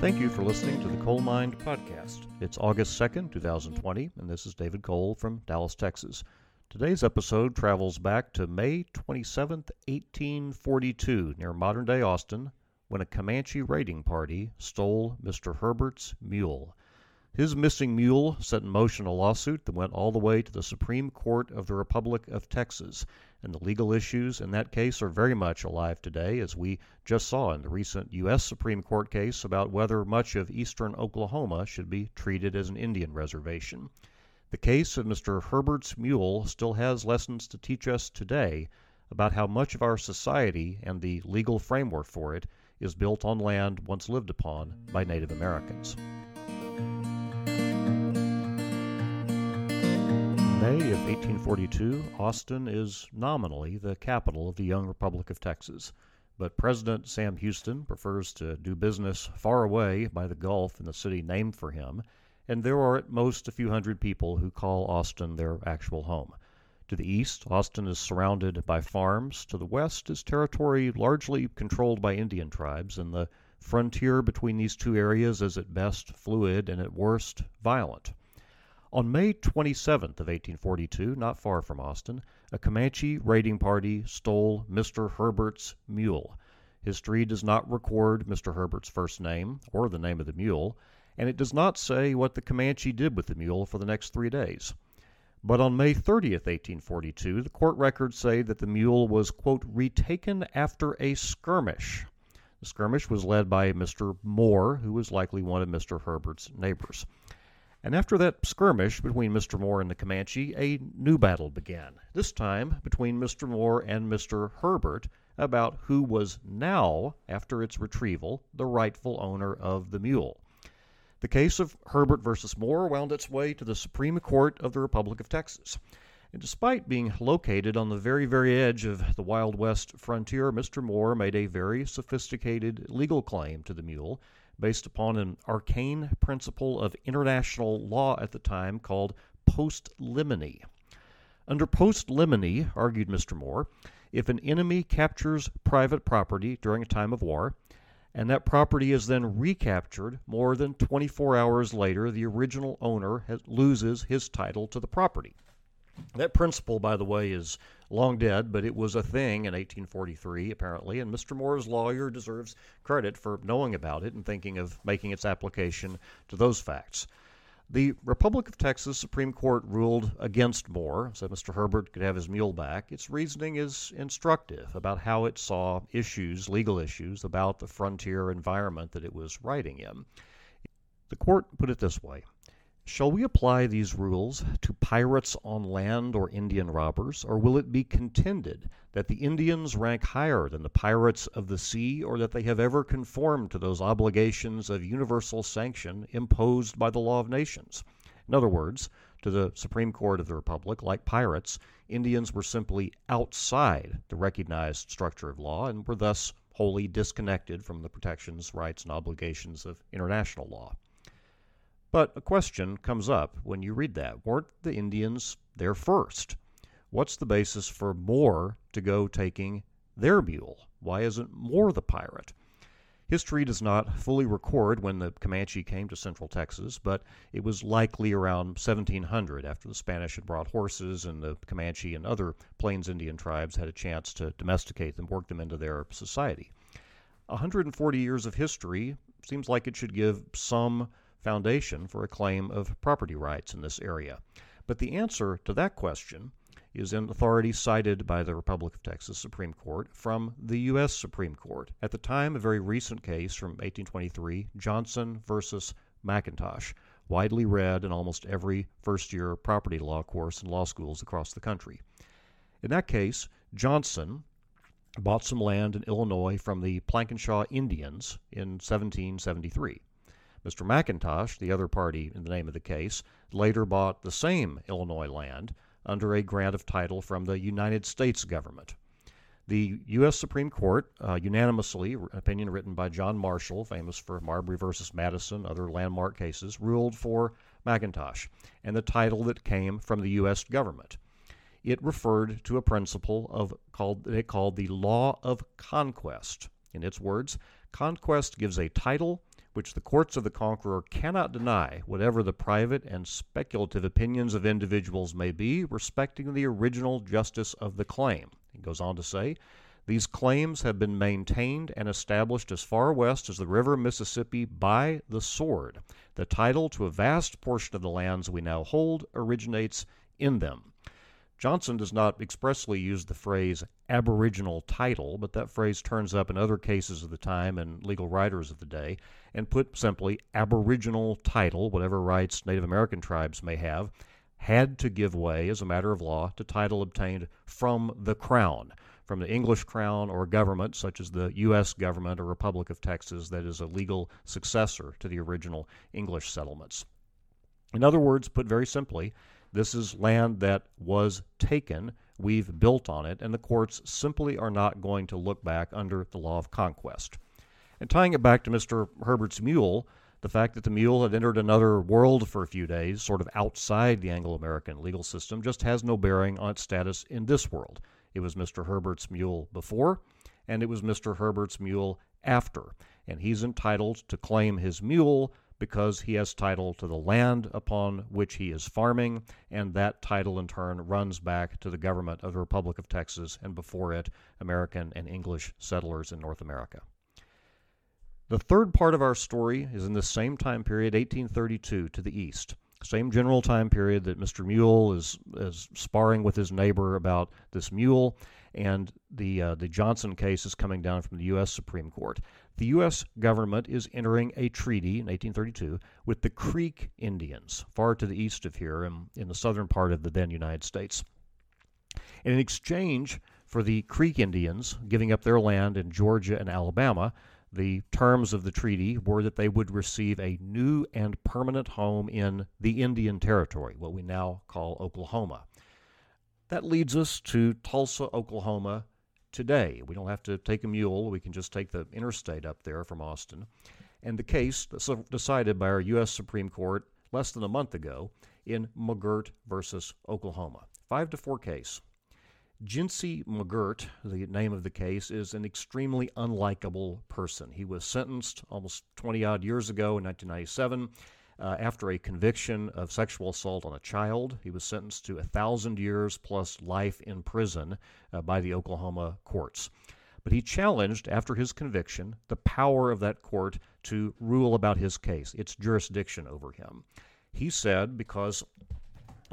Thank you for listening to the Coale Mind Podcast. It's August 2nd, 2020, and this is David Coale from Dallas, Texas. Today's episode travels back to May 27, 1842, near modern day Austin, when a Comanche raiding party stole Mr. Herbert's mule. His missing mule set in motion a lawsuit that went all the way to the Supreme Court of the Republic of Texas, and the legal issues in that case are very much alive today, as we just saw in the recent U.S. Supreme Court case about whether much of eastern Oklahoma should be treated as an Indian reservation. The case of Mr. Herbert's mule still has lessons to teach us today about how much of our society and the legal framework for it is built on land once lived upon by Native Americans. May of 1842, Austin is nominally the capital of the young Republic of Texas, but President Sam Houston prefers to do business far away by the Gulf in the city named for him, and there are at most a few hundred people who call Austin their actual home. To the east, Austin is surrounded by farms. To the west is territory largely controlled by Indian tribes, and the frontier between these two areas is at best fluid and at worst violent. On May 27th of 1842, not far from Austin, a Comanche raiding party stole Mr. Herbert's mule. History does not record Mr. Herbert's first name or the name of the mule, and it does not say what the Comanche did with the mule for the next three days. But on May 30th, 1842, the court records say that the mule was, quote, retaken after a skirmish. The skirmish was led by Mr. Moore, who was likely one of Mr. Herbert's neighbors. And after that skirmish between Mr. Moore and the Comanche, a new battle began, this time between Mr. Moore and Mr. Herbert about who was now, after its retrieval, the rightful owner of the mule. The case of Herbert versus Moore wound its way to the Supreme Court of the Republic of Texas. And despite being located on the very, very edge of the Wild West frontier, Mr. Moore made a very sophisticated legal claim to the mule based upon an arcane principle of international law at the time called post limine. Under postliminy, argued Mr. Moore, if an enemy captures private property during a time of war, and that property is then recaptured more than 24 hours later, the original owner has, loses his title to the property. That principle, by the way, is long dead, but it was a thing in 1843, apparently, and Mr. Moore's lawyer deserves credit for knowing about it and thinking of making its application to those facts. The Republic of Texas Supreme Court ruled against Moore, so Mr. Herbert could have his mule back. Its reasoning is instructive about how it saw issues, legal issues, about the frontier environment that it was writing in. The court put it this way Shall we apply these rules to pirates on land or Indian robbers, or will it be contended that the Indians rank higher than the pirates of the sea, or that they have ever conformed to those obligations of universal sanction imposed by the law of nations? In other words, to the Supreme Court of the Republic, like pirates, Indians were simply outside the recognized structure of law and were thus wholly disconnected from the protections, rights, and obligations of international law. But a question comes up when you read that. Weren't the Indians there first? What's the basis for Moore to go taking their mule? Why isn't Moore the pirate? History does not fully record when the Comanche came to central Texas, but it was likely around 1700 after the Spanish had brought horses and the Comanche and other Plains Indian tribes had a chance to domesticate them, work them into their society. 140 years of history seems like it should give some foundation for a claim of property rights in this area. But the answer to that question is in authority cited by the Republic of Texas Supreme Court from the U.S. Supreme Court. At the time, a very recent case from 1823, Johnson versus McIntosh, widely read in almost every first year property law course in law schools across the country. In that case, Johnson bought some land in Illinois from the Piankeshaw Indians in 1773. Mr. McIntosh, the other party in the name of the case, later bought the same Illinois land under a grant of title from the United States government. The U.S. Supreme Court, uh, unanimously, opinion written by John Marshall, famous for Marbury versus Madison, other landmark cases, ruled for McIntosh and the title that came from the U.S. government. It referred to a principle of called it called the law of conquest. In its words, conquest gives a title which the courts of the conqueror cannot deny, whatever the private and speculative opinions of individuals may be respecting the original justice of the claim. He goes on to say, these claims have been maintained and established as far west as the river Mississippi by the sword. The title to a vast portion of the lands we now hold originates in them. Johnson does not expressly use the phrase aboriginal title, but that phrase turns up in other cases of the time and legal writers of the day. And put simply, aboriginal title, whatever rights Native American tribes may have, had to give way as a matter of law to title obtained from the Crown from the English crown or government, such as the U.S. government or Republic of Texas, that is a legal successor to the original English settlements. In other words, put very simply, this is land that was taken, we've built on it, and the courts simply are not going to look back under the law of conquest. And tying it back to Mr. Herbert's mule, the fact that the mule had entered another world for a few days, sort of outside the Anglo American legal system, just has no bearing on its status in this world. It was Mr. Herbert's mule before, and it was Mr. Herbert's mule after. And he's entitled to claim his mule because he has title to the land upon which he is farming, and that title in turn runs back to the government of the Republic of Texas and before it, American and English settlers in North America. The third part of our story is in the same time period, 1832, to the east. Same general time period that Mr. Mule is, is sparring with his neighbor about this mule, and the uh, the Johnson case is coming down from the U.S. Supreme Court. The U.S. government is entering a treaty in 1832 with the Creek Indians, far to the east of here, in, in the southern part of the then United States. And in exchange for the Creek Indians giving up their land in Georgia and Alabama, the terms of the treaty were that they would receive a new and permanent home in the Indian Territory, what we now call Oklahoma. That leads us to Tulsa, Oklahoma today. We don't have to take a mule, we can just take the interstate up there from Austin. And the case decided by our U.S. Supreme Court less than a month ago in McGirt versus Oklahoma. Five to four case. Jimcy McGirt, the name of the case, is an extremely unlikable person. He was sentenced almost 20 odd years ago in 1997 uh, after a conviction of sexual assault on a child. He was sentenced to a thousand years plus life in prison uh, by the Oklahoma courts. But he challenged, after his conviction, the power of that court to rule about his case, its jurisdiction over him. He said because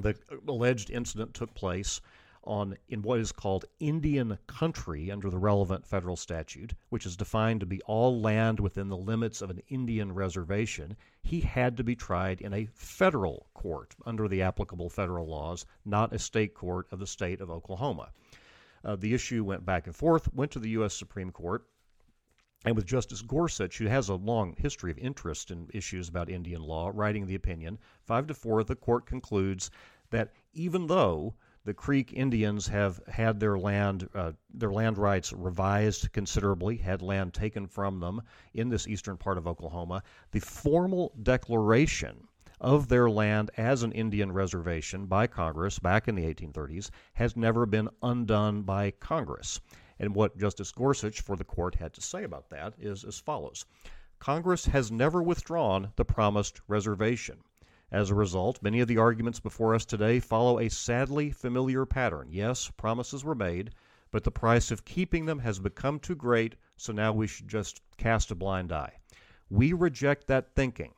the alleged incident took place on in what is called Indian country under the relevant federal statute, which is defined to be all land within the limits of an Indian reservation, he had to be tried in a federal court under the applicable federal laws, not a state court of the state of Oklahoma. Uh, the issue went back and forth, went to the U.S. Supreme Court, and with Justice Gorsuch, who has a long history of interest in issues about Indian law, writing the opinion, five to four, the court concludes that even though the Creek Indians have had their land uh, their land rights revised considerably, had land taken from them in this eastern part of Oklahoma. The formal declaration of their land as an Indian reservation by Congress back in the 1830s has never been undone by Congress. And what Justice Gorsuch for the court had to say about that is as follows Congress has never withdrawn the promised reservation. As a result, many of the arguments before us today follow a sadly familiar pattern. Yes, promises were made, but the price of keeping them has become too great, so now we should just cast a blind eye. We reject that thinking.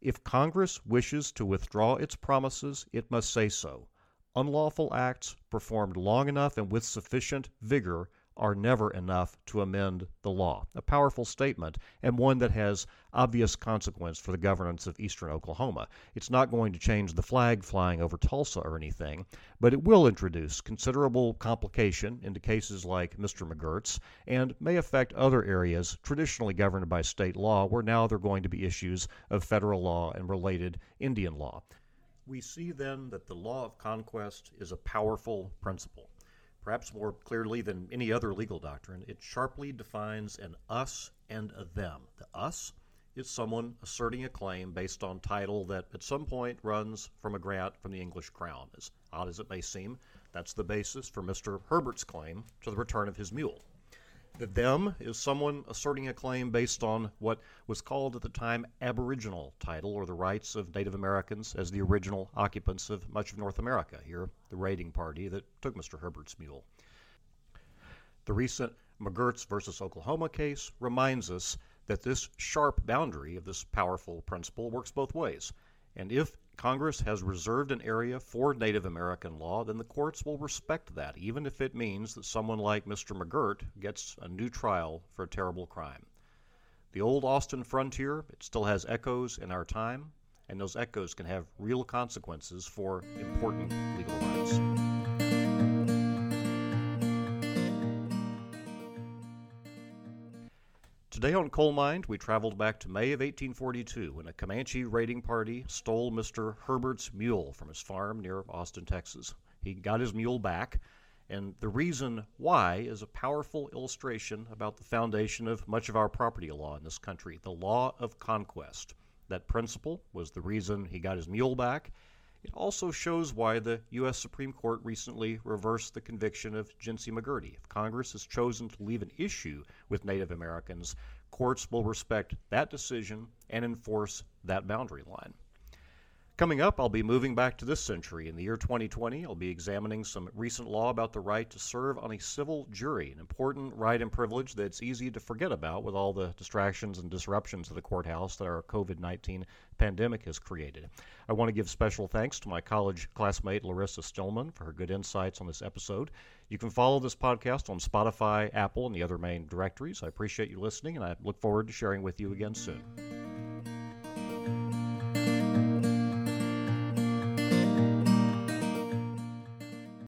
If Congress wishes to withdraw its promises, it must say so. Unlawful acts performed long enough and with sufficient vigor are never enough to amend the law. A powerful statement, and one that has obvious consequence for the governance of eastern Oklahoma. It's not going to change the flag flying over Tulsa or anything, but it will introduce considerable complication into cases like Mr. McGirt's and may affect other areas traditionally governed by state law, where now there are going to be issues of federal law and related Indian law. We see then that the law of conquest is a powerful principle. Perhaps more clearly than any other legal doctrine, it sharply defines an us and a them. The us is someone asserting a claim based on title that at some point runs from a grant from the English crown. As odd as it may seem, that's the basis for Mr. Herbert's claim to the return of his mule. The them is someone asserting a claim based on what was called at the time Aboriginal title or the rights of Native Americans as the original occupants of much of North America. Here, the raiding party that took Mr. Herbert's mule. The recent McGirtz versus Oklahoma case reminds us that this sharp boundary of this powerful principle works both ways. And if Congress has reserved an area for Native American law, then the courts will respect that, even if it means that someone like Mr. McGirt gets a new trial for a terrible crime. The old Austin frontier, it still has echoes in our time, and those echoes can have real consequences for important legal rights. Today on Coale Mind, we traveled back to May of 1842 when a Comanche raiding party stole Mr. Herbert's mule from his farm near Austin, Texas. He got his mule back, and the reason why is a powerful illustration about the foundation of much of our property law in this country the law of conquest. That principle was the reason he got his mule back. It also shows why the U.S. Supreme Court recently reversed the conviction of Jimcy McGirt. If Congress has chosen to leave an issue with Native Americans, courts will respect that decision and enforce that boundary line. Coming up, I'll be moving back to this century. In the year 2020, I'll be examining some recent law about the right to serve on a civil jury, an important right and privilege that's easy to forget about with all the distractions and disruptions of the courthouse that our COVID 19 pandemic has created. I want to give special thanks to my college classmate Larissa Stillman for her good insights on this episode. You can follow this podcast on Spotify, Apple, and the other main directories. I appreciate you listening, and I look forward to sharing with you again soon.